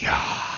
your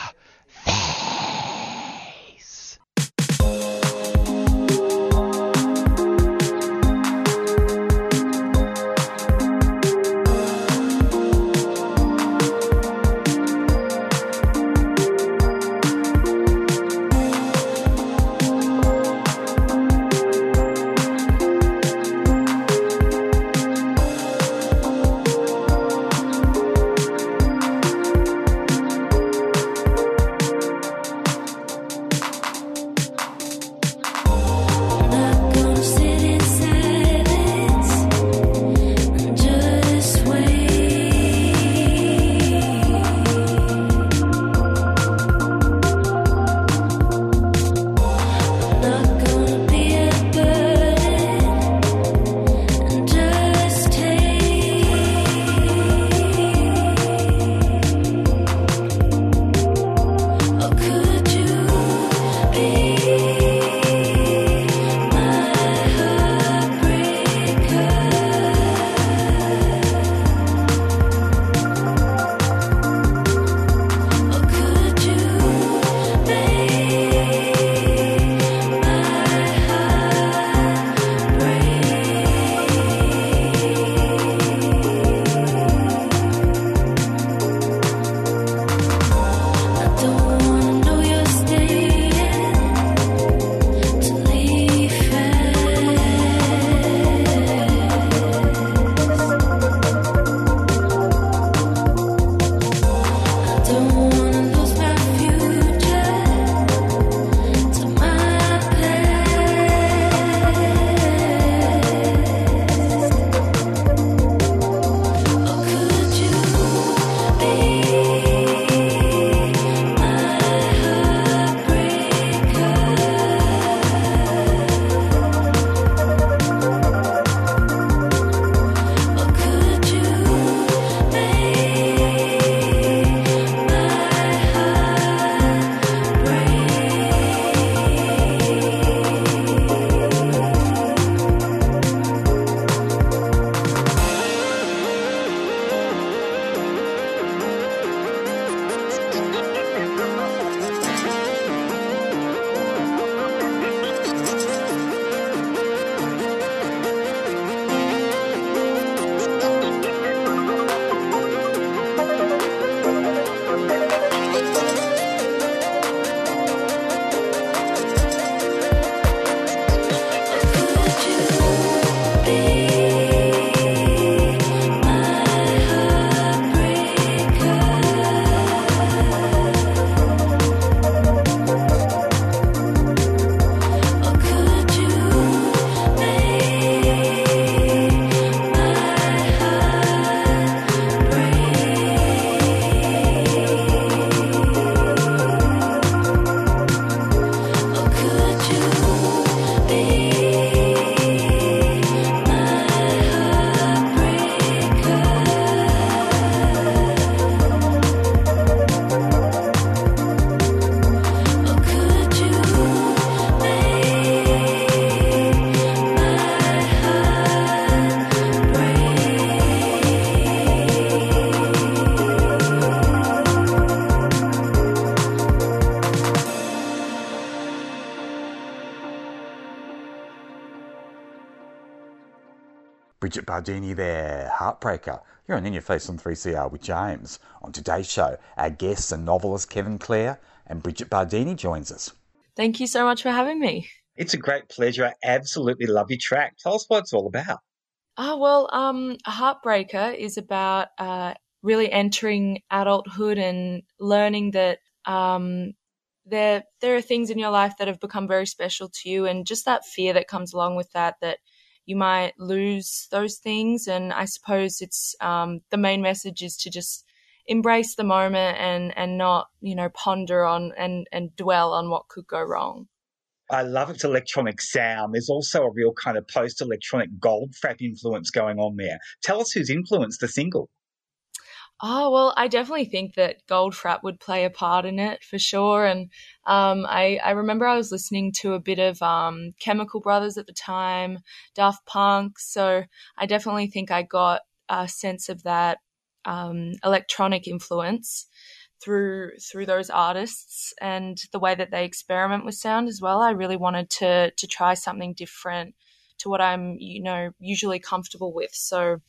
Brigitte Bardini there, Heartbreaker. You're on In Ya Face on 3CR with James. On today's show, our guests and novelist Kevin Klehr and Brigitte Bardini joins us. Thank you so much for having me. It's a great pleasure. I absolutely love your track. Tell us what it's all about. Ah, well, um, heartbreaker is about uh, really entering adulthood and learning that um, there there are things in your life that have become very special to you, and just that fear that comes along with that that you might lose those things. And I suppose it's um, the main message is to just embrace the moment and and not you know ponder on and and dwell on what could go wrong. I love its electronic sound. There's also a real kind of post electronic gold Goldfrapp influence going on there. Tell us who's influenced the single. Oh, well, I definitely think that Goldfrapp would play a part in it for sure. And um, I, I remember I was listening to a bit of um, Chemical Brothers at the time, Daft Punk. So I definitely think I got a sense of that um, electronic influence. through through those artists and the way that they experiment with sound as well. I really wanted to to try something different to what I'm you know usually comfortable with. So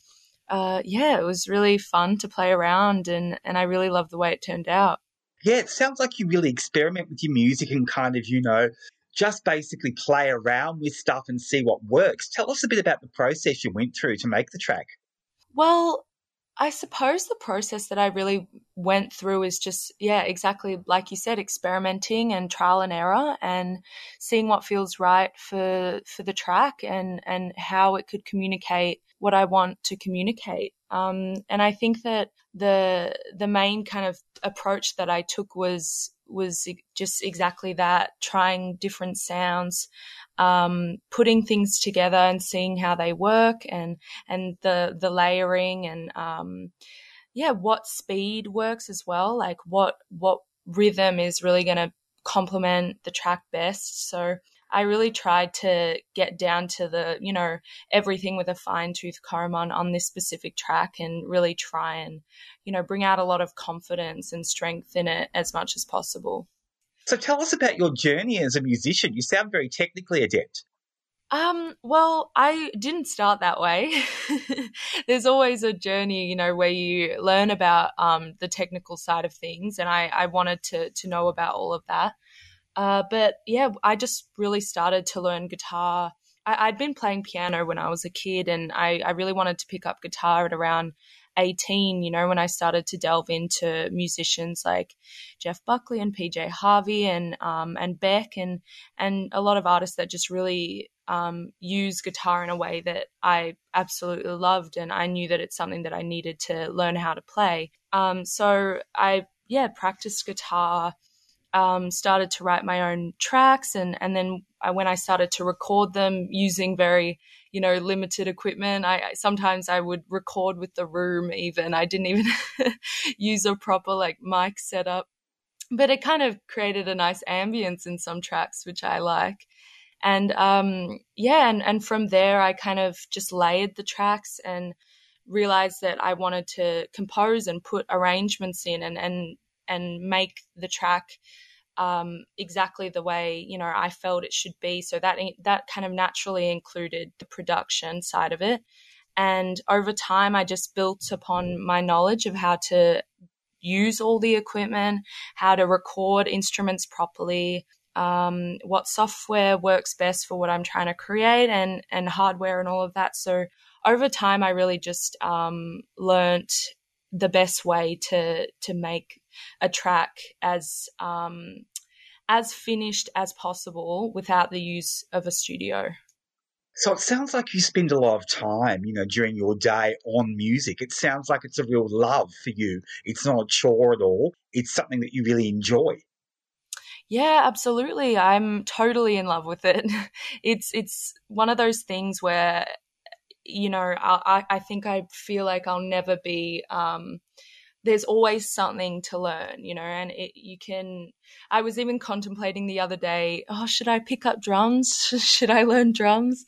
uh, yeah, it was really fun to play around, and and I really loved the way it turned out. Yeah, it sounds like you really experiment with your music and kind of, you know, just basically play around with stuff and see what works. Tell us a bit about the process you went through to make the track. Well, I suppose the process that I really went through is just, yeah, exactly like you said, experimenting and trial and error and seeing what feels right for for the track and and how it could communicate what I want to communicate. Um, and I think that the the main kind of approach that I took was was just exactly that, trying different sounds, um, putting things together and seeing how they work, and and the the layering and um, yeah, what speed works as well, like what what rhythm is really going to complement the track best. So I really tried to get down to the, you know, everything with a fine tooth comb on, on this specific track and really try and, you know, bring out a lot of confidence and strength in it as much as possible. So tell us about your journey as a musician. You sound very technically adept. Um, well, I didn't start that way. There's always a journey, you know, where you learn about um, the technical side of things, and I, I wanted to to know about all of that. Uh, but yeah, I just really started to learn guitar. I, had been playing piano when I was a kid, and I, I really wanted to pick up guitar at around 18, you know, when I started to delve into musicians like Jeff Buckley and PJ Harvey and um, and Beck and and a lot of artists that just really um, use guitar in a way that I absolutely loved, and I knew that it's something that I needed to learn how to play. Um, so I yeah practiced guitar um, started to write my own tracks and and then I, when I started to record them using very you know limited equipment I, I sometimes I would record with the room even. I didn't even use a proper like mic setup. But it kind of created a nice ambience in some tracks which I like. And um, yeah and and from there I kind of just layered the tracks and realized that I wanted to compose and put arrangements in and and and make the track um, exactly the way you know I felt it should be. So that that kind of naturally included the production side of it. And over time, I just built upon my knowledge of how to use all the equipment, how to record instruments properly, um, what software works best for what I'm trying to create, and and hardware and all of that. So over time, I really just um, learnt the best way to to make a track as um, as finished as possible without the use of a studio. So it sounds like you spend a lot of time, you know, during your day on music. It sounds like it's a real love for you. It's not a chore at all. It's something that you really enjoy. Yeah, absolutely. I'm totally in love with it. It's it's one of those things where you know, I, I think I feel like I'll never be. Um, there's always something to learn, you know, and it, you can. I was even contemplating the other day, oh, should I pick up drums? should I learn drums?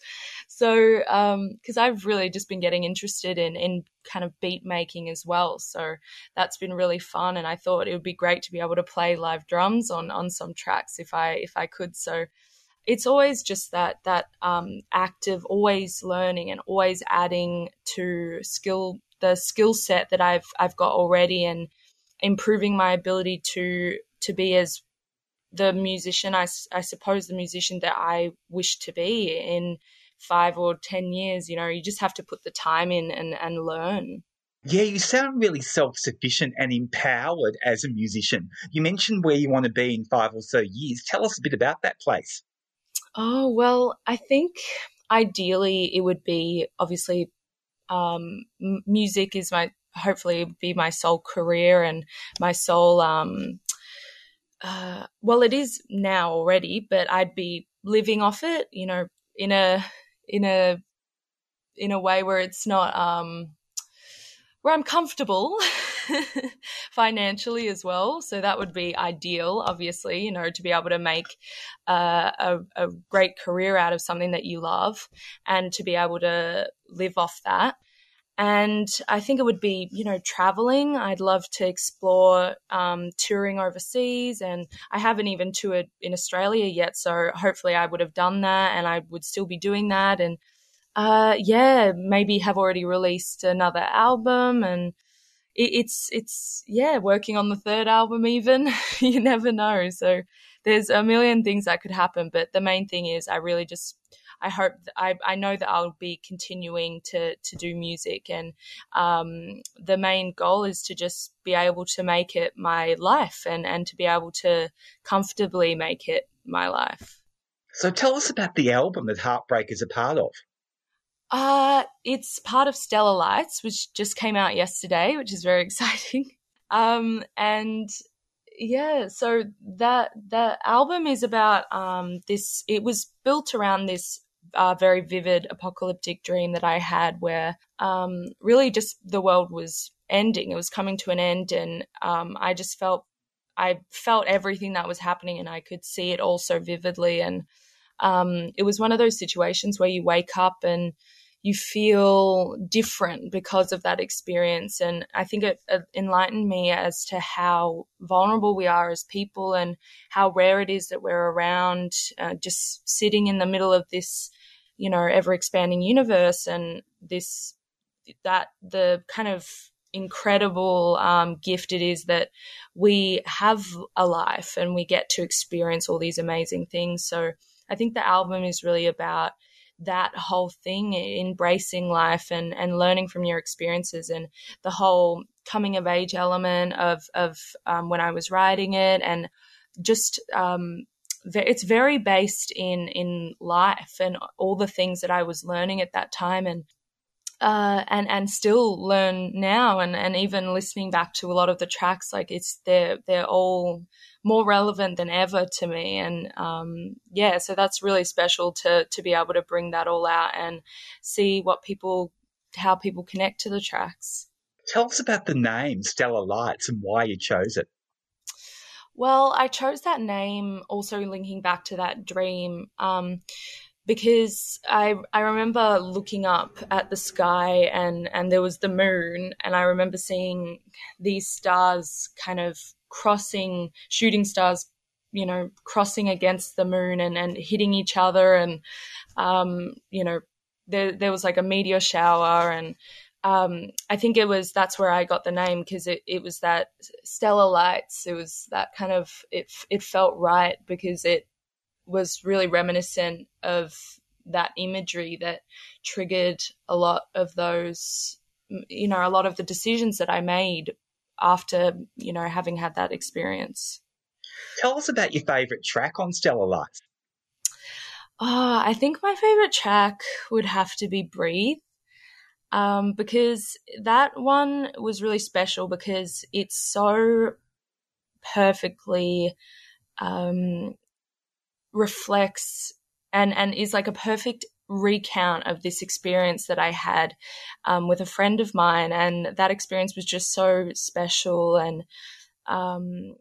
So, because um, I've really just been getting interested in in kind of beat making as well, so that's been really fun, and I thought it would be great to be able to play live drums on on some tracks if I if I could. So, it's always just that that um, active, always learning and always adding to skill the skill set that I've I've got already and improving my ability to to be as the musician I, I suppose the musician that I wish to be in five or ten years. You know, you just have to put the time in and and learn. Yeah, you sound really self sufficient and empowered as a musician. You mentioned where you want to be in five or so years. Tell us a bit about that place. Oh, well, I think ideally it would be obviously um, music is my hopefully be my sole career and my sole um, uh, well it is now already but i'd be living off it you know in a in a in a way where it's not um where i'm comfortable financially as well. So that would be ideal, obviously, you know, to be able to make uh, a, a great career out of something that you love and to be able to live off that. and I think it would be, you know, traveling. I'd love to explore um, touring overseas, and I haven't even toured in Australia yet. So hopefully, I would have done that, and I would still be doing that. And uh, yeah, maybe have already released another album, and it, it's it's yeah, working on the third album. Even you never know. So there's a million things that could happen, but the main thing is I really just I hope I, I know that I'll be continuing to to do music, and um, the main goal is to just be able to make it my life, and and to be able to comfortably make it my life. So tell us about the album that Heartbreak is a part of. Uh, it's part of Stellar Lights, which just came out yesterday, which is very exciting. Um, and yeah, so that the album is about um, this. It was built around this uh, very vivid apocalyptic dream that I had, where um, really just the world was ending. It was coming to an end, and um, I just felt I felt everything that was happening, and I could see it all so vividly. And um, it was one of those situations where you wake up and you feel different because of that experience. And I think it, it, enlightened me as to how vulnerable we are as people and how rare it is that we're around, uh, just sitting in the middle of this, you know, ever expanding universe and this, that the kind of incredible um, gift it is that we have a life and we get to experience all these amazing things. So I think the album is really about that whole thing, embracing life and, and learning from your experiences and the whole coming of age element of, of um, when I was writing it and just, um, it's very based in, in life and all the things that I was learning at that time and, uh, and and still learn now and, and even listening back to a lot of the tracks like it's they're they're all more relevant than ever to me. And um, yeah, so that's really special to to be able to bring that all out and see what people, how people connect to the tracks. Tell us about the name Stellar Lights and why you chose it. Well, I chose that name also linking back to that dream. Um, because I I remember looking up at the sky and and there was the moon and I remember seeing these stars kind of crossing shooting stars you know crossing against the moon and, and hitting each other and um, you know there there was like a meteor shower and um, I think it was that's where I got the name because it, it was that stellar lights. It was that kind of it it felt right because it was really reminiscent of that imagery that triggered a lot of those you know a lot of the decisions that I made after you know having had that experience. Tell us about your favorite track on Stellar Lights. Oh, I think my favorite track would have to be Breathe. Um, because that one was really special because it's so perfectly um, reflects and and is like a perfect recount of this experience that I had um, with a friend of mine, and that experience was just so special and um,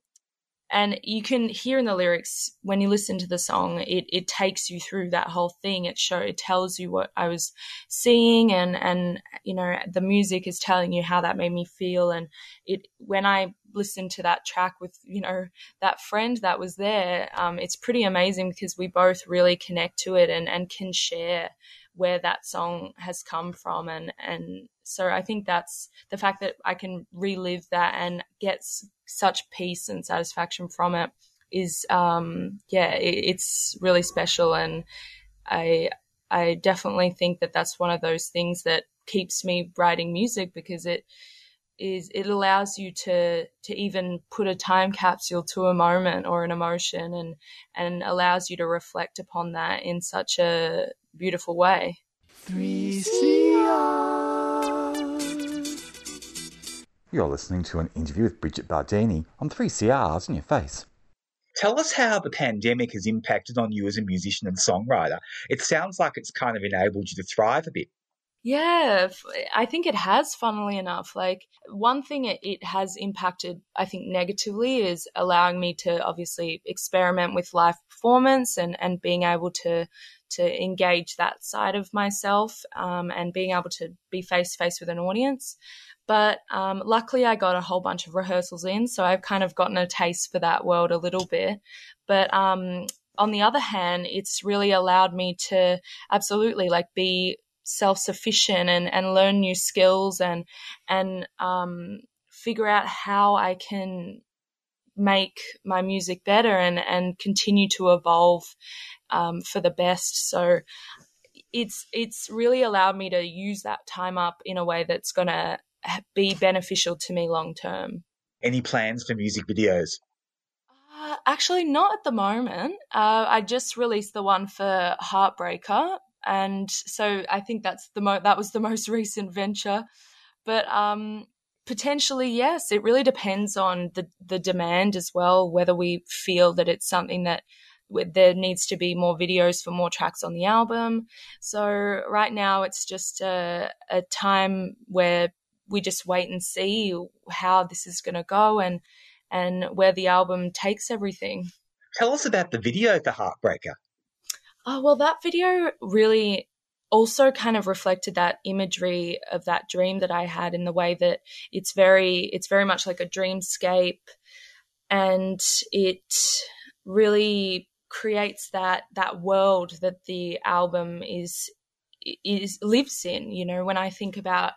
and you can hear in the lyrics when you listen to the song it, it takes you through that whole thing. It show it tells you what i was seeing and and you know the music is telling you how that made me feel. And it when i listened to that track with you know that friend that was there um, it's pretty amazing because we both really connect to it and and can share where that song has come from and and so I think that's the fact that I can relive that and get such peace and satisfaction from it is um yeah it, it's really special and I I definitely think that that's one of those things that keeps me writing music because it is it allows you to to even put a time capsule to a moment or an emotion and and allows you to reflect upon that in such a beautiful way. 3CR. You're listening to an interview with Brigitte Bardini on 3CR's In Ya Face. Tell us how the pandemic has impacted on you as a musician and songwriter. It sounds like it's kind of enabled you to thrive a bit. Yeah, I think it has, funnily enough. Like, one thing it, has impacted, I think, negatively is allowing me to obviously experiment with live performance and, and being able to to engage that side of myself um, and being able to be face to face with an audience. But um, luckily, I got a whole bunch of rehearsals in, so I've kind of gotten a taste for that world a little bit. But um, on the other hand, it's really allowed me to absolutely like be self sufficient and, and learn new skills and and um, figure out how I can make my music better and, and continue to evolve um, for the best. So it's it's really allowed me to use that time up in a way that's going to be beneficial to me long term. Any plans for music videos? Uh, actually, not at the moment. Uh, I just released the one for Heartbreaker, and so I think that's the mo- that was the most recent venture. But um, potentially, yes. It really depends on the the demand as well. Whether we feel that it's something that there needs to be more videos for more tracks on the album. So right now, it's just a, a time where we just wait and see how this is going to go and and where the album takes everything. Tell us about the video for Heartbreaker. Oh, well, that video really also kind of reflected that imagery of that dream that I had in the way that it's very it's very much like a dreamscape. And it really creates that that world that the album is is lives in you know when i think about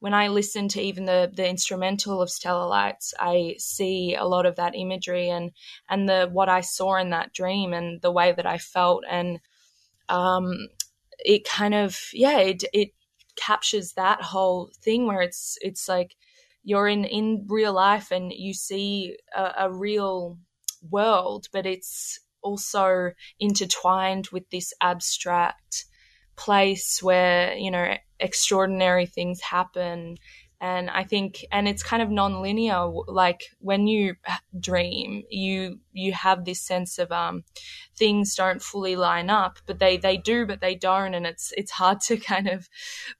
when I listen to even the the instrumental of Stellar Lights, I see a lot of that imagery and and the what I saw in that dream and the way that I felt. And um, it kind of yeah it it captures that whole thing where it's it's like you're in in real life and you see a, a real world, but it's also intertwined with this abstract place where you know extraordinary things happen. And i think and it's kind of non-linear. Like when you dream you you have this sense of um things don't fully line up but they they do but they don't. And it's it's hard to kind of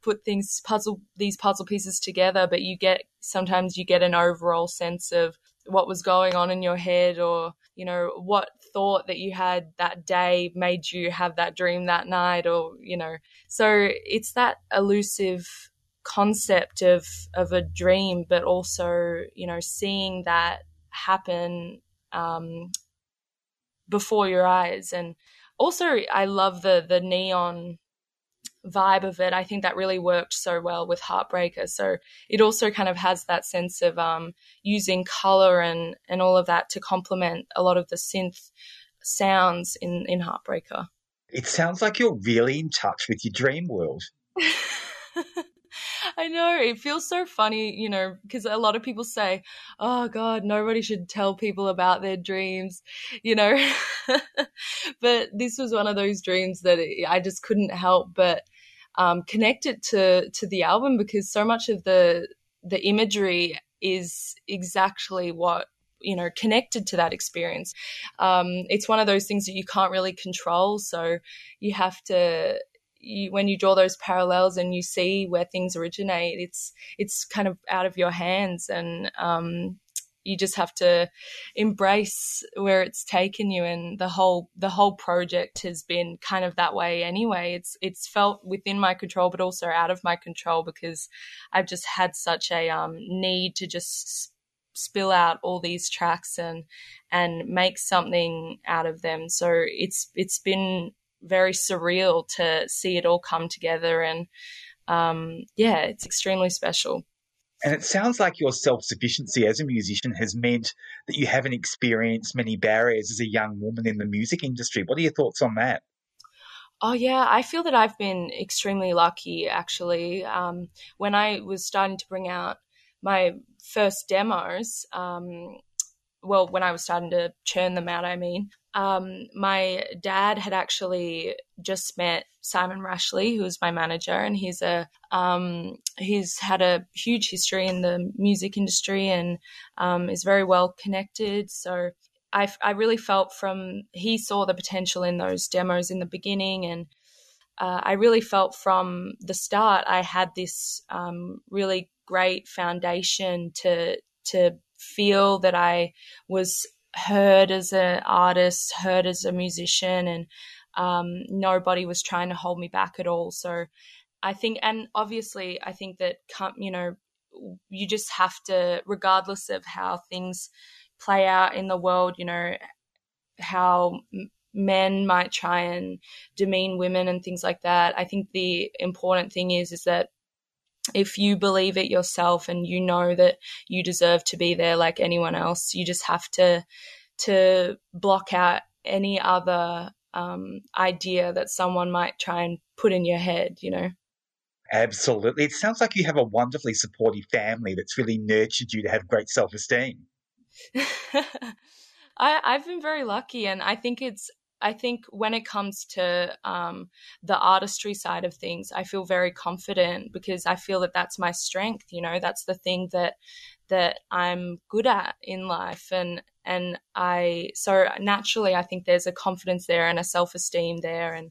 put things puzzle these puzzle pieces together but you get sometimes you get an overall sense of what was going on in your head or you know what thought that you had that day made you have that dream that night or you know. So it's that elusive concept of of a dream but also you know seeing that happen um, before your eyes. And also i love the the neon vibe of it i think that really worked so well with heartbreaker so it also kind of has that sense of um, using color and and all of that to complement a lot of the synth sounds in in heartbreaker It sounds like you're really in touch with your dream world. I know it feels so funny, you know, because a lot of people say, "Oh God, nobody should tell people about their dreams," you know. but this was one of those dreams that I just couldn't help but um, connect it to to the album because so much of the the imagery is exactly what you know connected to that experience. Um, it's one of those things that you can't really control, so you have to you, when you draw those parallels and you see where things originate, it's it's kind of out of your hands, and um, you just have to embrace where it's taken you. And the whole the whole project has been kind of that way anyway. It's it's felt within my control, but also out of my control because I've just had such a um, need to just spill out all these tracks and and make something out of them. So it's it's been very surreal to see it all come together and um, yeah it's extremely special And it sounds like your self sufficiency as a musician has meant that you haven't experienced many barriers as a young woman in the music industry. What are your thoughts on that? oh yeah i feel that i've been extremely lucky actually um, when i was starting to bring out my first demos um, well when i was starting to churn them out i mean um, my dad had actually just met Simon Rashley, who is my manager, and he's a um, he's had a huge history in the music industry and um, is very well connected. So I, I really felt from he saw the potential in those demos in the beginning, and uh, I really felt from the start I had this um, really great foundation to to feel that I was heard as an artist, heard as a musician, and um, nobody was trying to hold me back at all. So I think, and obviously, I think that you know, you just have to, regardless of how things play out in the world, you know, how men might try and demean women and things like that. I think the important thing is is that if you believe it yourself and you know that you deserve to be there like anyone else, you just have to to block out any other um, idea that someone might try and put in your head. You know. Absolutely. It sounds like you have a wonderfully supportive family that's really nurtured you to have great self esteem. I, I've been very lucky, and I think it's I think when it comes to um, the artistry side of things, I feel very confident because I feel that that's my strength. You know, that's the thing that that I'm good at in life, and and I so naturally I think there's a confidence there and a self esteem there, and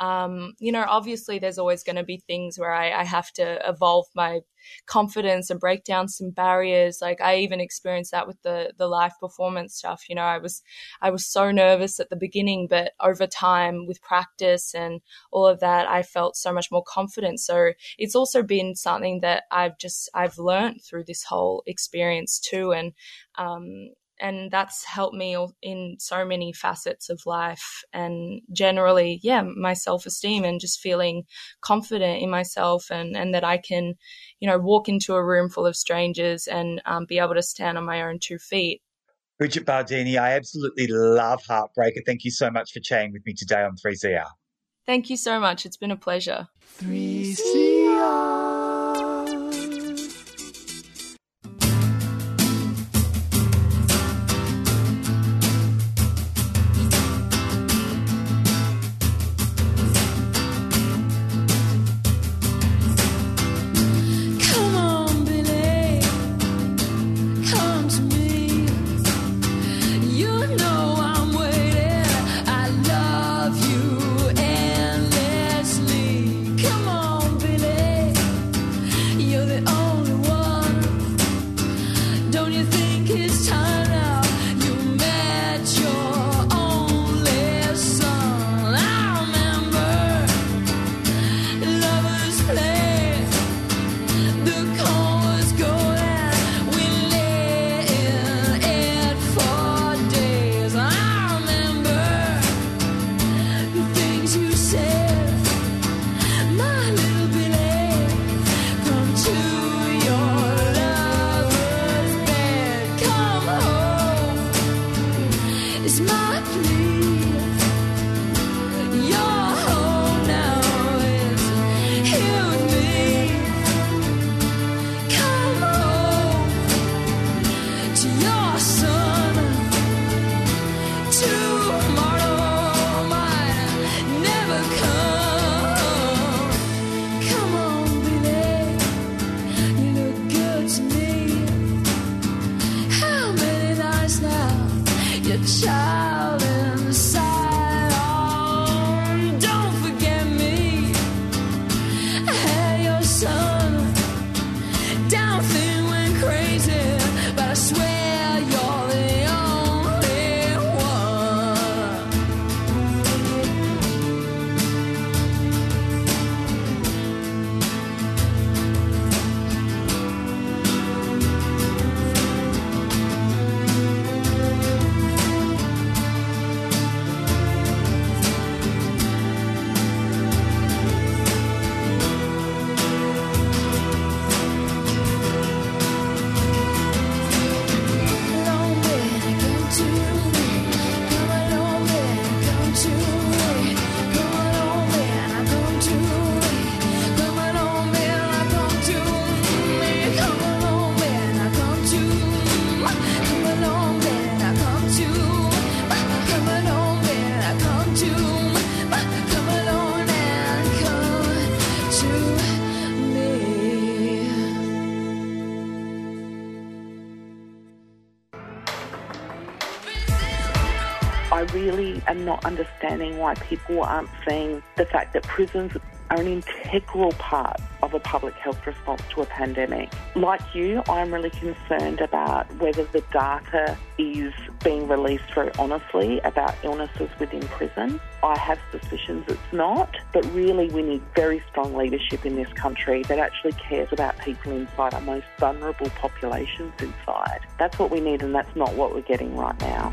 um, you know, obviously there's always going to be things where I, I, have to evolve my confidence and break down some barriers. Like I even experienced that with the the live performance stuff. You know, I was I was so nervous at the beginning, but over time with practice and all of that, I felt so much more confident. So it's also been something that I've just I've learned through this whole experience too, and um, and that's helped me in so many facets of life and generally yeah my self-esteem and just feeling confident in myself and and that i can you know walk into a room full of strangers and um, be able to stand on my own two feet. Brigitte Bardini i absolutely love heartbreaker. Thank you so much for chatting with me today on 3cr thank you so much. It's been a pleasure. 3cr am not understanding why people aren't seeing the fact that prisons are an integral part of a public health response to a pandemic. Like you, I'm really concerned about whether the data is being released very honestly about illnesses within prison. I have suspicions it's not, but really we need very strong leadership in this country that actually cares about people inside our most vulnerable populations inside. That's what we need, and that's not what we're getting right now.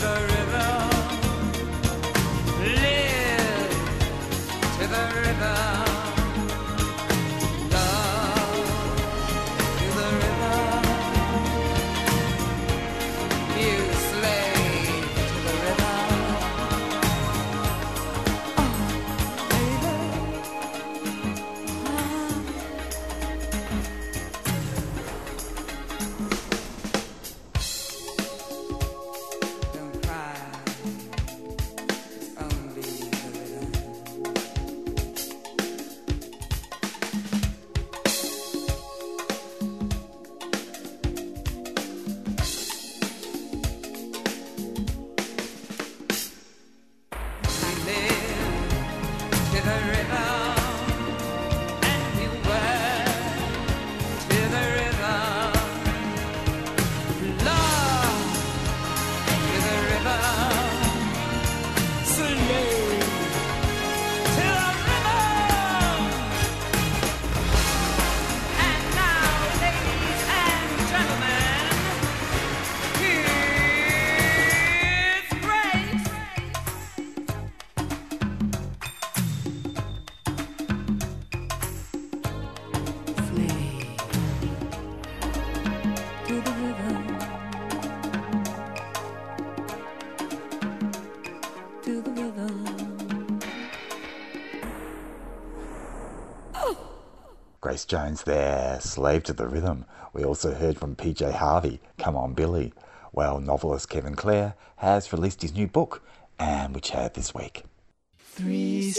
that Jones there, Slave to the Rhythm. We also heard from PJ Harvey, Come On Billy. Well, novelist Kevin Klehr has released his new book, and we chat this week. 3CR.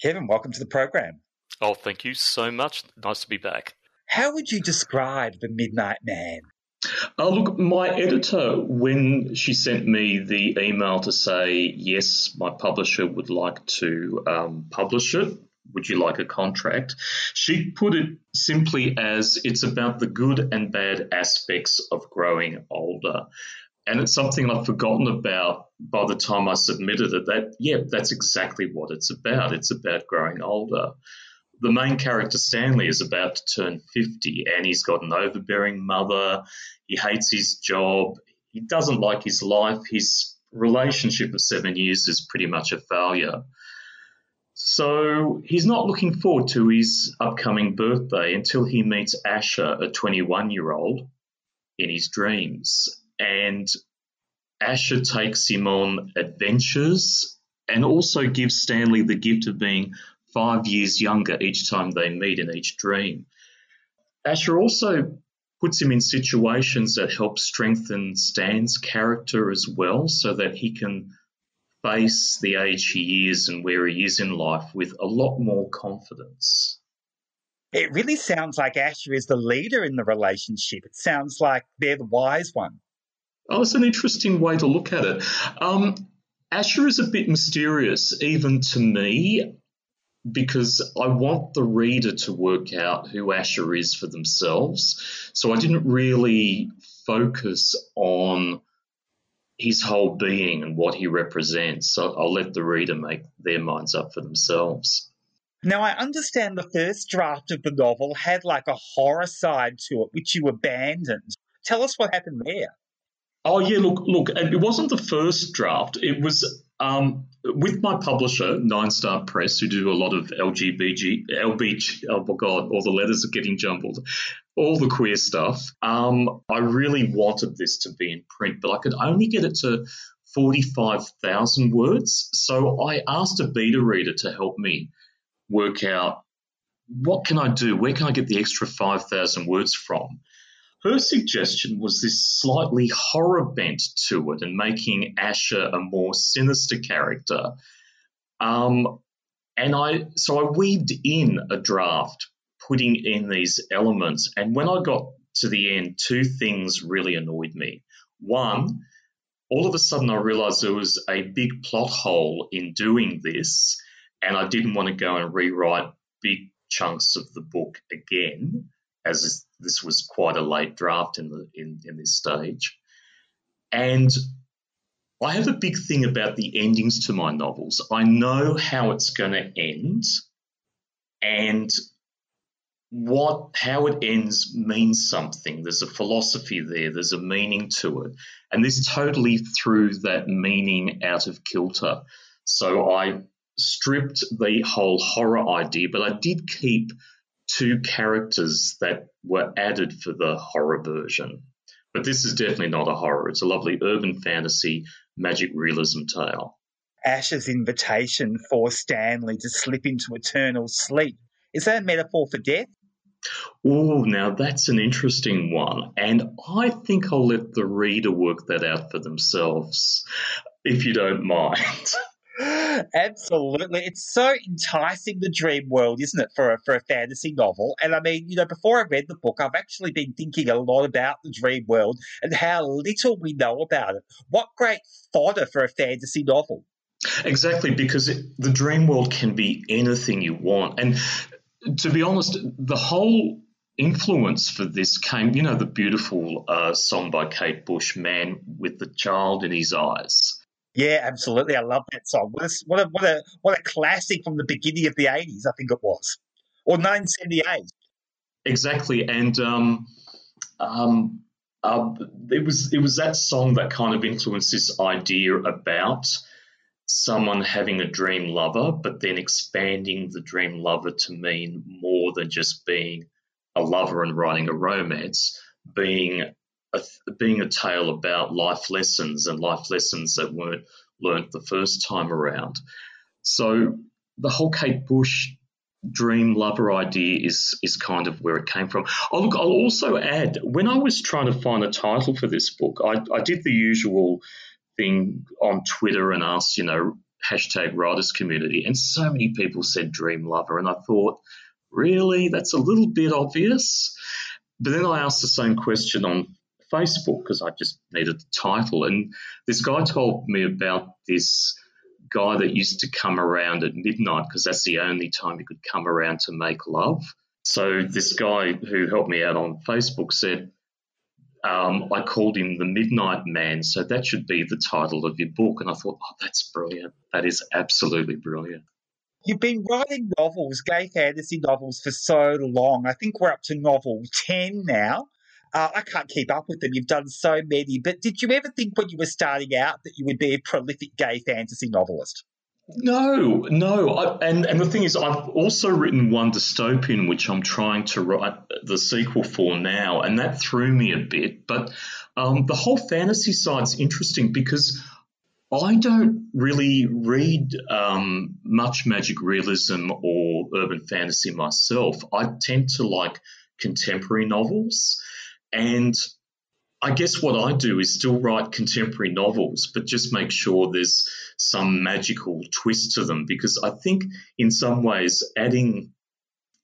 Kevin, welcome to the program. Oh, thank you so much. Nice to be back. How would you describe The Midnight Man? Uh, look, my editor, when she sent me the email to say, yes, my publisher would like to um, publish it, would you like a contract? She put it simply as it's about the good and bad aspects of growing older. And it's something I'd forgotten about by the time I submitted it. That, yeah, that's exactly what it's about. It's about growing older the main character Stanley is about to turn 50 and he's got an overbearing mother. He hates his job. He doesn't like his life. His relationship of seven years is pretty much a failure. So he's not looking forward to his upcoming birthday until he meets Asher, a 21 year old, in his dreams. And Asher takes him on adventures and also gives Stanley the gift of being five years younger each time they meet in each dream. Asher also puts him in situations that help strengthen Stan's character as well so that he can face the age he is and where he is in life with a lot more confidence. It really sounds like Asher is the leader in the relationship. It sounds like they're the wise one. Oh, it's an interesting way to look at it. Um, Asher is a bit mysterious, even to me because I want the reader to work out who Asher is for themselves. So I didn't really focus on his whole being and what he represents. So I'll let the reader make their minds up for themselves. Now, I understand the first draft of the novel had like a horror side to it, which you abandoned. Tell us what happened there. Oh yeah, look, look. It wasn't the first draft. It was um, with my publisher, NineStar Press, who do a lot of LGBT, LBG, oh my God, all the letters are getting jumbled, all the queer stuff. Um, I really wanted this to be in print, but I could only get it to 45,000 words. So I asked a beta reader to help me work out what can I do? Where can I get the extra 5,000 words from? Her suggestion was this slightly horror bent to it and making Asher a more sinister character. Um, and I so I weaved in a draft, putting in these elements. And when I got to the end, two things really annoyed me. One, all of a sudden I realized there was a big plot hole in doing this, and I didn't want to go and rewrite big chunks of the book again as this was quite a late draft in the in, in this stage. And I have a big thing about the endings to my novels. I know how it's going to end, and what how it ends means something. There's a philosophy there. There's a meaning to it, and this totally threw that meaning out of kilter. So I stripped the whole horror idea, but I did keep two characters that were added for the horror version. But this is definitely not a horror. It's a lovely urban fantasy magic realism tale. Ash's invitation for Stanley to slip into eternal sleep. Is that a metaphor for death? Oh, now that's an interesting one. And I think I'll let the reader work that out for themselves, if you don't mind. Absolutely. It's so enticing, the dream world, isn't it, for a, for a fantasy novel? And I mean, you know, before I read the book, I've actually been thinking a lot about the dream world and how little we know about it. What great fodder for a fantasy novel. Exactly, because it, the dream world can be anything you want. And to be honest, the whole influence for this came, you know, the beautiful uh, song by Kate Bush, Man with the Child in His Eyes. Yeah, absolutely. I love that song. What a, what a, what a, what a classic from the beginning of the 80s, I think it was, or 1978. Exactly. And um, um, uh, it was it was that song that kind of influenced this idea about someone having a dream lover, but then expanding the dream lover to mean more than just being a lover and writing a romance, being a, being a tale about life lessons and life lessons that weren't learnt the first time around. So the whole Kate Bush dream lover idea is is kind of where it came from. Oh, look, I'll also add when I was trying to find a title for this book, I, I did the usual thing on Twitter and asked, you know, hashtag writers community, and so many people said dream lover, and I thought, really, that's a little bit obvious. But then I asked the same question on Facebook because I just needed the title, and this guy told me about this guy that used to come around at midnight because that's the only time he could come around to make love. So this guy who helped me out on Facebook said, um, I called him the Midnight Man, so that should be the title of your book. And I thought, oh, that's brilliant. That is absolutely brilliant. You've been writing novels, gay fantasy novels, for so long. I think we're up to novel 10 now. Uh, I can't keep up with them. You've done so many. But did you ever think when you were starting out that you would be a prolific gay fantasy novelist? No, no. I, and, and the thing is, I've also written one dystopian, which I'm trying to write the sequel for now, and that threw me a bit. But um, the whole fantasy side's interesting because I don't really read um, much magic realism or urban fantasy myself. I tend to like contemporary novels. And I guess what I do is still write contemporary novels, but just make sure there's some magical twist to them because I think in some ways adding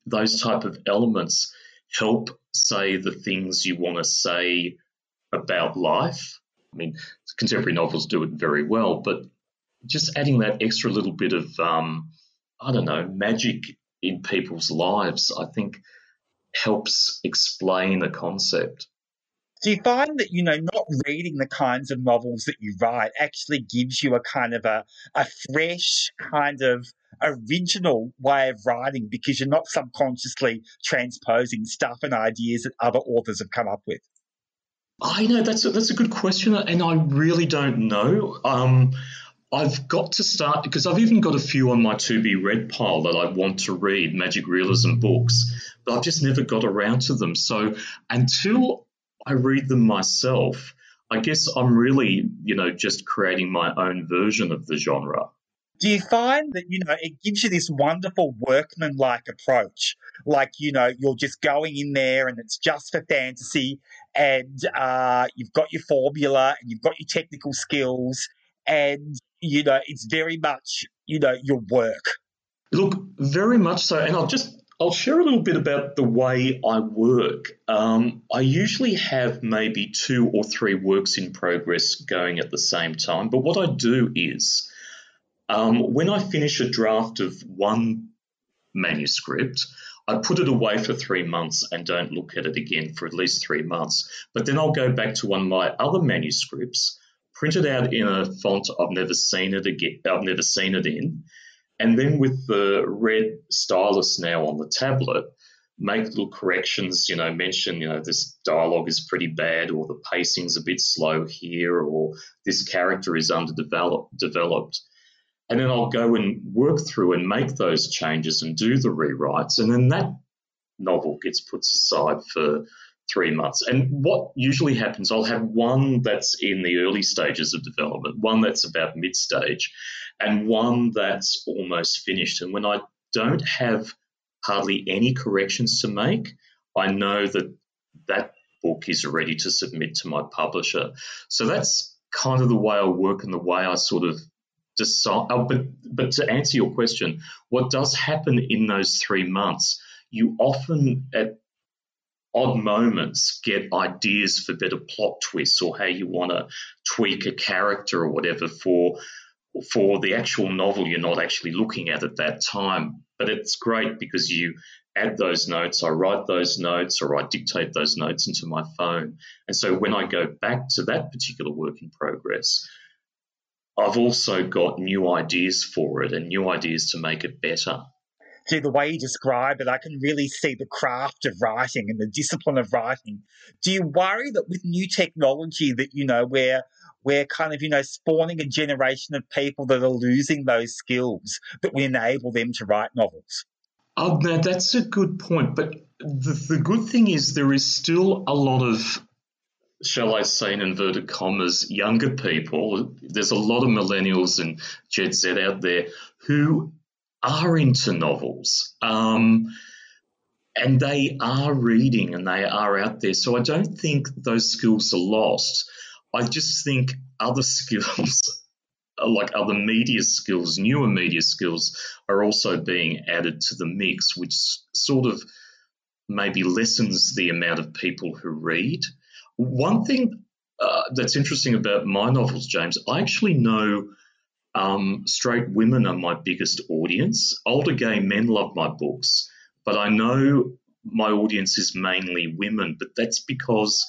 those type of elements help say the things you want to say about life. I mean, contemporary novels do it very well, but just adding that extra little bit of, um, I don't know, magic in people's lives, I think helps explain a concept. Do you find that, you know, not reading the kinds of novels that you write actually gives you a kind of a, a fresh, kind of original way of writing because you're not subconsciously transposing stuff and ideas that other authors have come up with? I know that's a, that's a good question, and I really don't know. Um, I've got to start because I've even got a few on my to be read pile that I want to read, magic realism books, but I've just never got around to them. So until I read them myself, I guess I'm really, you know, just creating my own version of the genre. Do you find that, you know, it gives you this wonderful workman-like approach? Like, you know, you're just going in there and it's just for fantasy and uh, you've got your formula and you've got your technical skills and, you know, it's very much, you know, your work. Look, very much so. And I'll just I'll share a little bit about the way I work. Um, I usually have maybe two or three works in progress going at the same time. But what I do is, um, when I finish a draft of one manuscript, I put it away for three months and don't look at it again for at least three months. But then I'll go back to one of my other manuscripts, print it out in a font I've never seen it again. I've never seen it in, and then with the red stylus now on the tablet, make little corrections, you know, mention, you know, this dialogue is pretty bad or the pacing's a bit slow here or this character is underdeveloped developed. And then I'll go and work through and make those changes and do the rewrites. And then that novel gets put aside for three months. And what usually happens, I'll have one that's in the early stages of development, one that's about mid stage, and one that's almost finished. And when I don't have hardly any corrections to make, I know that that book is ready to submit to my publisher. So that's kind of the way I work and the way I sort of decide. Oh, but, but to answer your question, what does happen in those three months? You often, at odd moments get ideas for better plot twists or how you want to tweak a character or whatever for for the actual novel you're not actually looking at at that time. But it's great because you add those notes i write those notes or i dictate those notes into my phone. And so when i go back to that particular work in progress i've also got new ideas for it and new ideas to make it better through the way you describe it, I can really see the craft of writing and the discipline of writing. Do you worry that with new technology that, you know, we're we're kind of, you know, spawning a generation of people that are losing those skills that will enable them to write novels? Oh, now that's a good point. But the, the good thing is there is still a lot of shall I say in inverted commas, younger people. There's a lot of millennials and Gen Z out there who are into novels. Um, and they are reading and they are out there. So I don't think those skills are lost. I just think other skills, like other media skills, newer media skills, are also being added to the mix, which sort of maybe lessens the amount of people who read. One thing uh, that's interesting about my novels, James, I actually know um, straight women are my biggest audience. Older gay men love my books, but I know my audience is mainly women, but that's because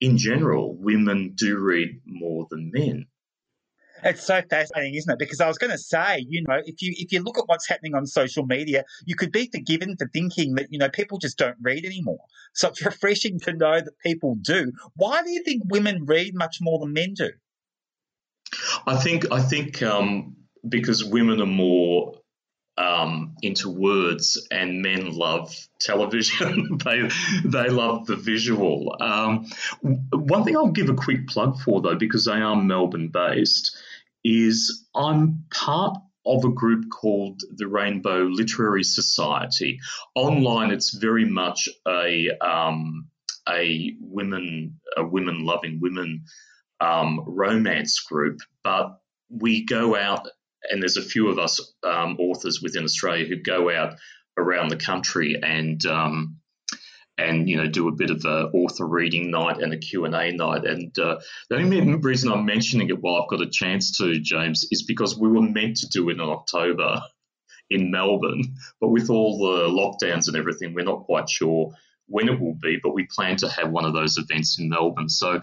in general, women do read more than men. It's so fascinating, isn't it? Because I was going to say, you know, if you if you look at what's happening on social media, you could be forgiven for thinking that you know people just don't read anymore. So it's refreshing to know that people do. Why do you think women read much more than men do? I think I think um, because women are more um, into words and men love television. they they love the visual. Um, one thing I'll give a quick plug for though, because they are Melbourne based, is I'm part of a group called the Rainbow Literary Society. Online, it's very much a um, a women a women loving women um, romance group, but we go out and there's a few of us um, authors within Australia who go out around the country and um, and you know do a bit of a author reading night and a Q and A night. And uh, the only reason I'm mentioning it while I've got a chance to, James, is because we were meant to do it in October in Melbourne, but with all the lockdowns and everything, we're not quite sure when it will be. But we plan to have one of those events in Melbourne. So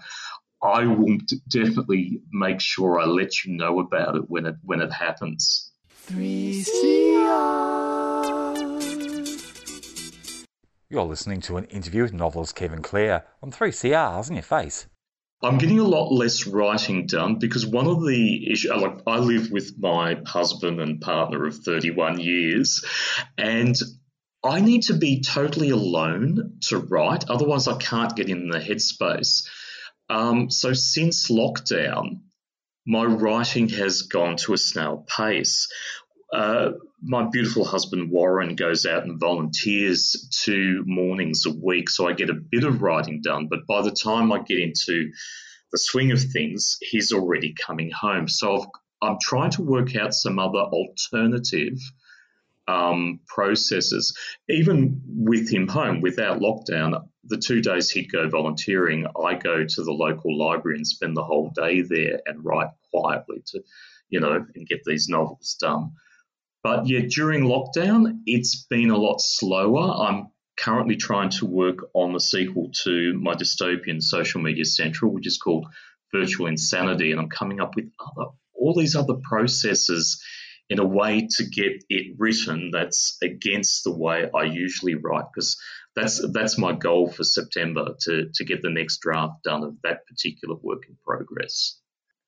I will d- definitely make sure I let you know about it when it when it happens. 3CR. You're listening to an interview with novelist Kevin Klehr on 3CR's In Ya Face. I'm getting a lot less writing done because one of the issues, uh, like I live with my husband and partner of 31 years, and I need to be totally alone to write. Otherwise, I can't get in the headspace. Um, so since lockdown, my writing has gone to a snail pace. Uh, my beautiful husband Warren goes out and volunteers two mornings a week, so I get a bit of writing done. But by the time I get into the swing of things, he's already coming home. So I've, I'm trying to work out some other alternative um, processes. Even with him home, without lockdown, the two days he'd go volunteering, I go to the local library and spend the whole day there and write quietly to, you know, and get these novels done. But yeah, during lockdown, it's been a lot slower. I'm currently trying to work on the sequel to my dystopian Social Media Central, which is called Virtual Insanity, and I'm coming up with other all these other processes in a way to get it written that's against the way I usually write because that's that's my goal for September to to get the next draft done of that particular work in progress.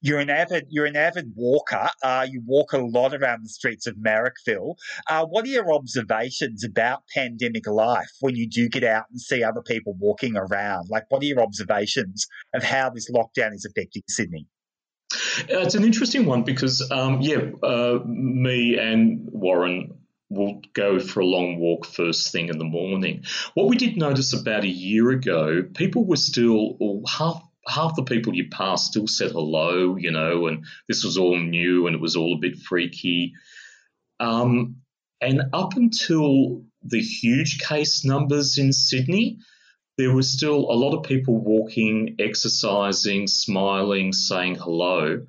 You're an avid you're an avid walker. Uh, you walk a lot around the streets of Marrickville. Uh, what are your observations about pandemic life when you do get out and see other people walking around? Like, what are your observations of how this lockdown is affecting Sydney? Uh, It's an interesting one because, um, yeah, uh, me and Warren will go for a long walk first thing in the morning. What we did notice about a year ago, people were still, half half the people you passed still said hello, you know, and this was all new and it was all a bit freaky. Um, and up until the huge case numbers in Sydney, there was still a lot of people walking, exercising, smiling, saying hello.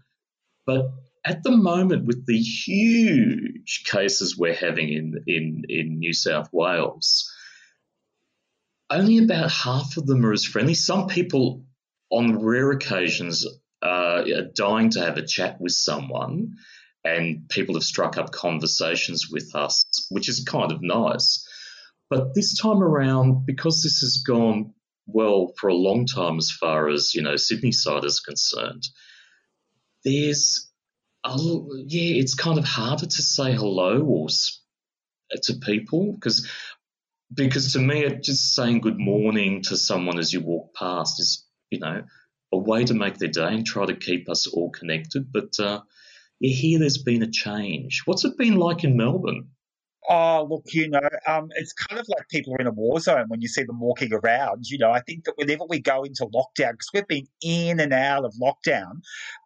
But at the moment, with the huge cases we're having in, in, in New South Wales, only about half of them are as friendly. Some people, on rare occasions, uh, are dying to have a chat with someone, and people have struck up conversations with us, which is kind of nice. But this time around, because this has gone well for a long time as far as, you know, Sydney side is concerned, there's, l- yeah, it's kind of harder to say hello or to people because because to me, just saying good morning to someone as you walk past is, you know, a way to make their day and try to keep us all connected. But uh, here there's been a change. What's it been like in Melbourne? Oh, look, you know, um, it's kind of like people are in a war zone when you see them walking around. You know, I think that whenever we go into lockdown, because we've been in and out of lockdown,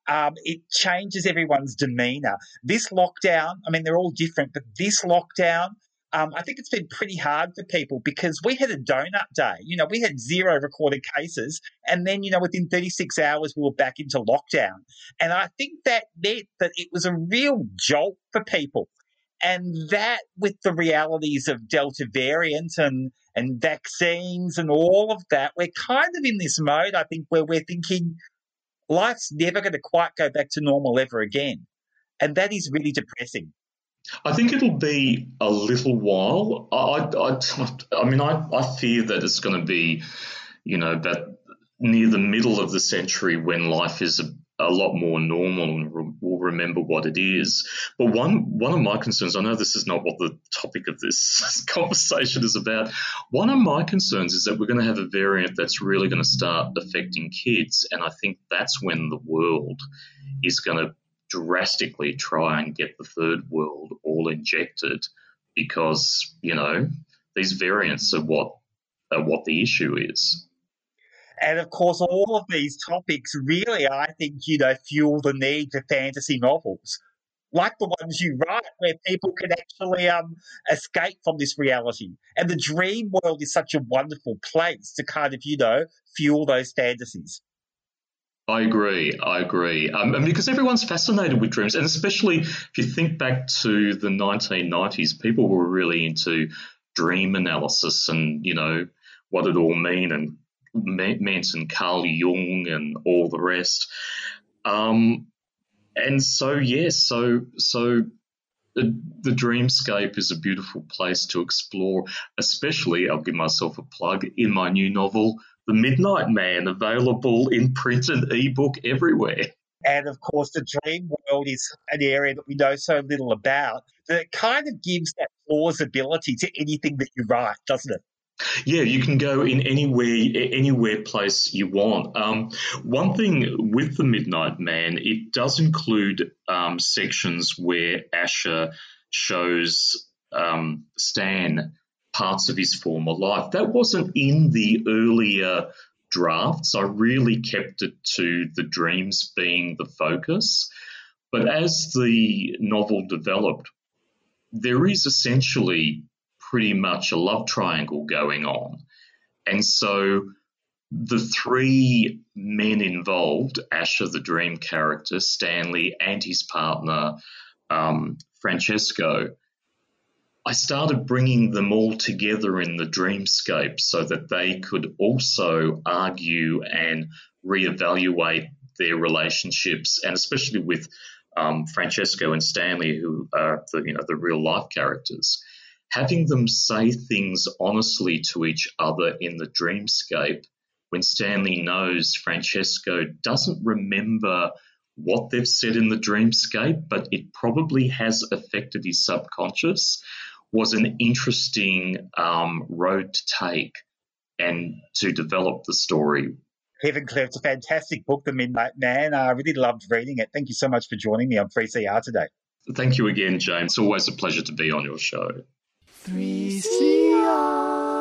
um, it changes everyone's demeanour. This lockdown, I mean, they're all different, but this lockdown, um, I think it's been pretty hard for people because we had a donut day. You know, we had zero recorded cases, and then you know within 36 hours we were back into lockdown. And I think that meant that it was a real jolt for people, and that with the realities of Delta variant and and vaccines and all of that, we're kind of in this mode. I think where we're thinking life's never going to quite go back to normal ever again, and that is really depressing. I think it'll be a little while. I, I, I mean, I, I fear that it's going to be, you know, that near the middle of the century when life is a, a lot more normal and re- we'll remember what it is. But one one of my concerns, I know this is not what the topic of this conversation is about. One of my concerns is that we're going to have a variant that's really going to start affecting kids, and I think that's when the world is going to drastically try and get the third world all injected because you know these variants are what are what the issue is. And of course, all of these topics really, I think, you know, fuel the need for fantasy novels, like the ones you write, where people can actually um, escape from this reality. And the dream world is such a wonderful place to kind of, you know, fuel those fantasies. I agree. I agree. Um, and because everyone's fascinated with dreams, and especially if you think back to the 1990s, people were really into dream analysis and, you know, what it all mean and meant and Carl Jung and all the rest. Um, and so, yes, so, so the, dreamscape is a beautiful place to explore, especially, I'll give myself a plug, in my new novel, The Midnight Man, available in print and ebook everywhere. And of course, the dream world is an area that we know so little about that kind of gives that plausibility to anything that you write, doesn't it? Yeah, you can go in anywhere, anywhere place you want. Um, one thing with the Midnight Man, it does include um, sections where Asher shows um, Stan parts of his former life. That wasn't in the earlier drafts. I really kept it to the dreams being the focus. But as the novel developed, there is essentially pretty much a love triangle going on. And so the three men involved Asher, the dream character, Stanley, and his partner, um, Francesco I started bringing them all together in the dreamscape so that they could also argue and reevaluate their relationships, and especially with um, Francesco and Stanley, who are the you know the real life characters having them say things honestly to each other in the dreamscape when Stanley knows Francesco doesn't remember what they've said in the dreamscape, but it probably has affected his subconscious, was an interesting um, road to take and to develop the story. Kevin Klehr, it's a fantastic book, The Midnight Man. I really loved reading it. Thank you so much for joining me on 3CR today. Thank you again, James. It's always a pleasure to be on your show. 3CR.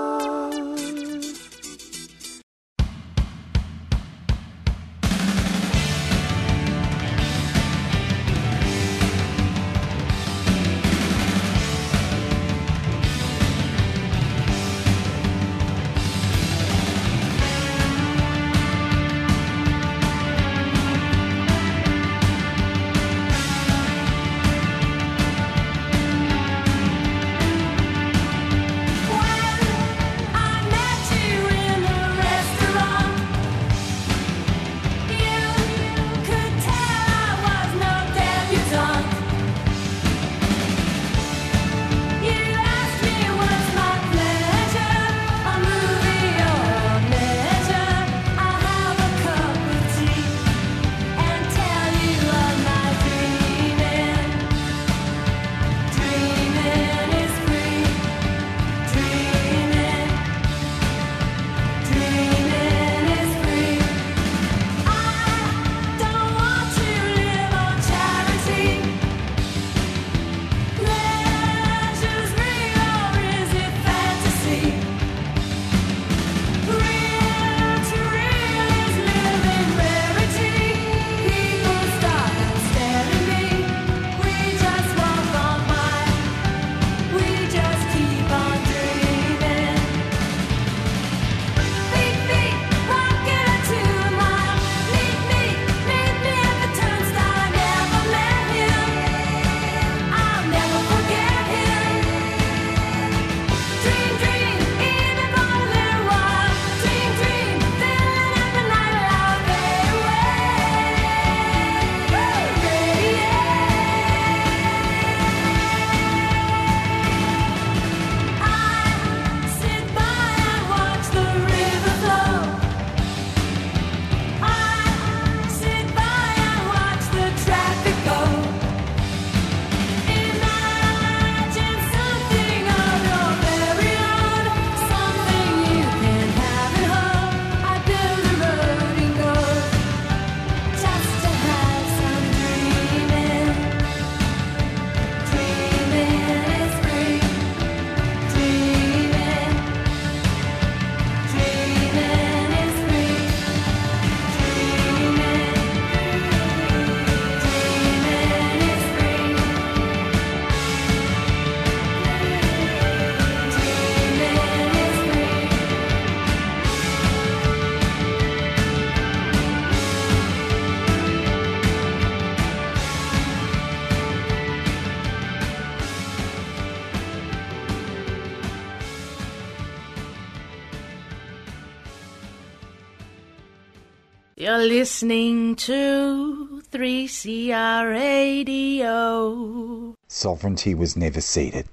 listening to 3CR Radio. Sovereignty was never ceded.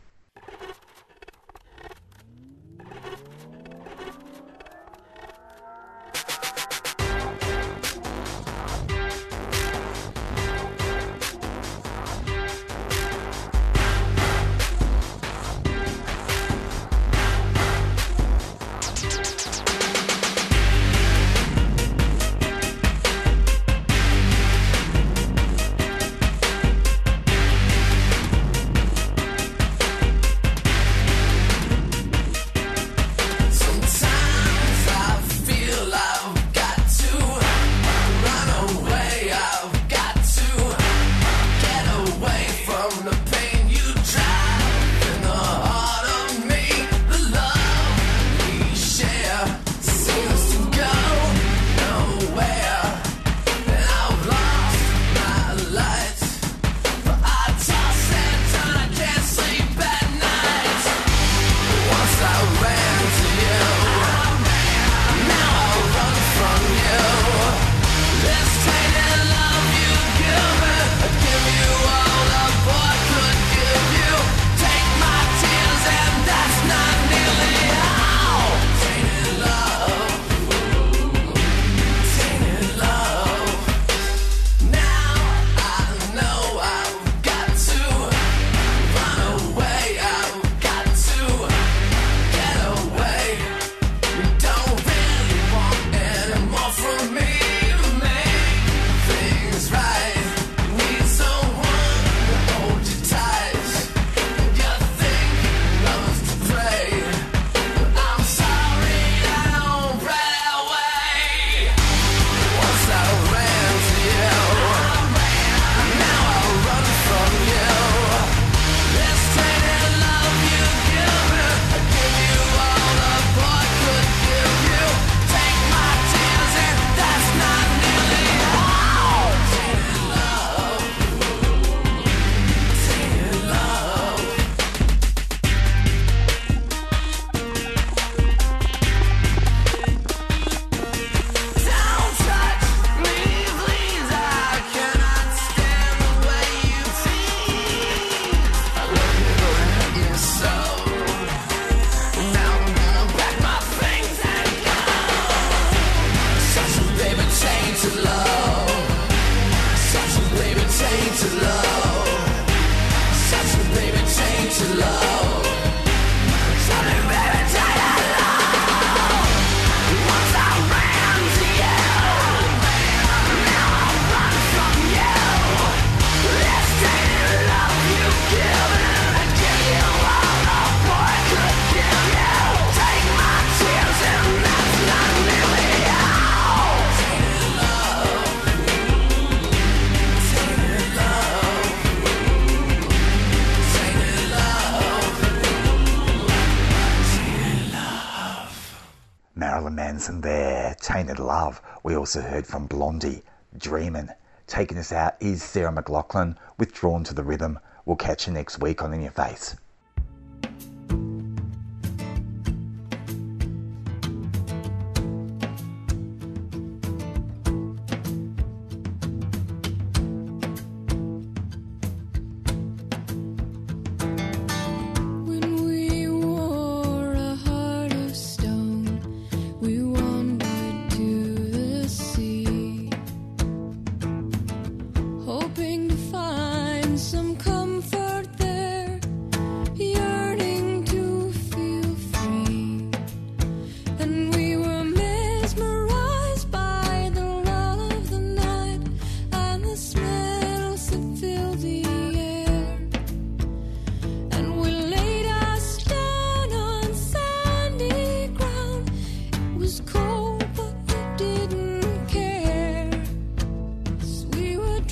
also heard from Blondie, Dreamin'. Taking us out is Sarah McLachlan with Drawn to the Rhythm. We'll catch you next week on In Ya Face.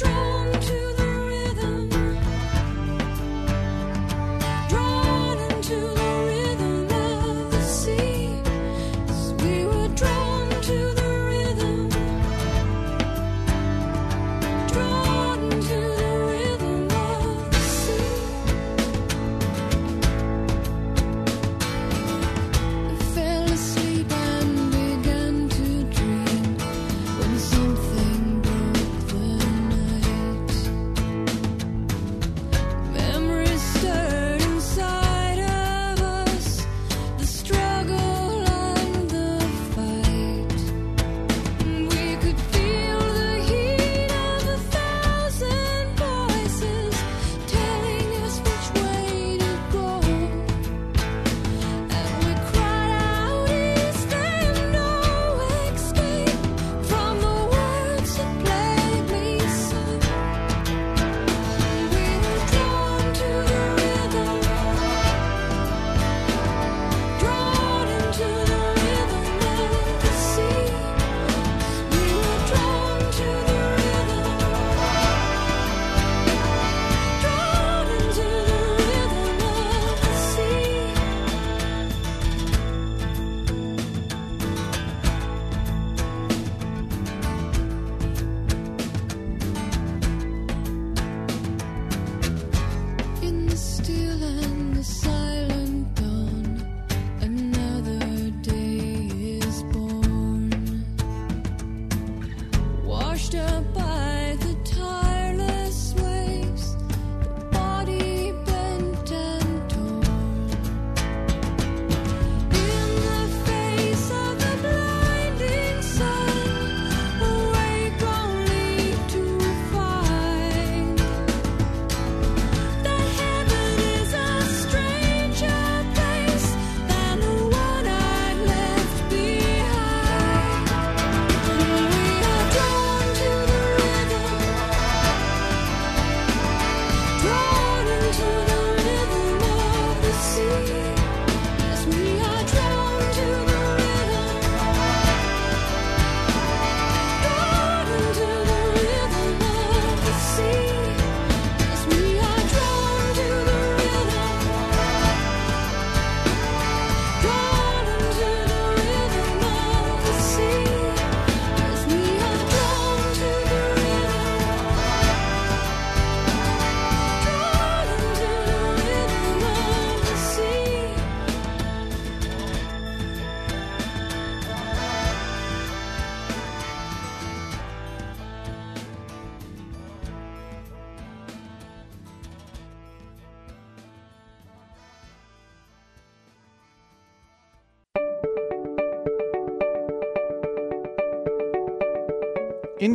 control.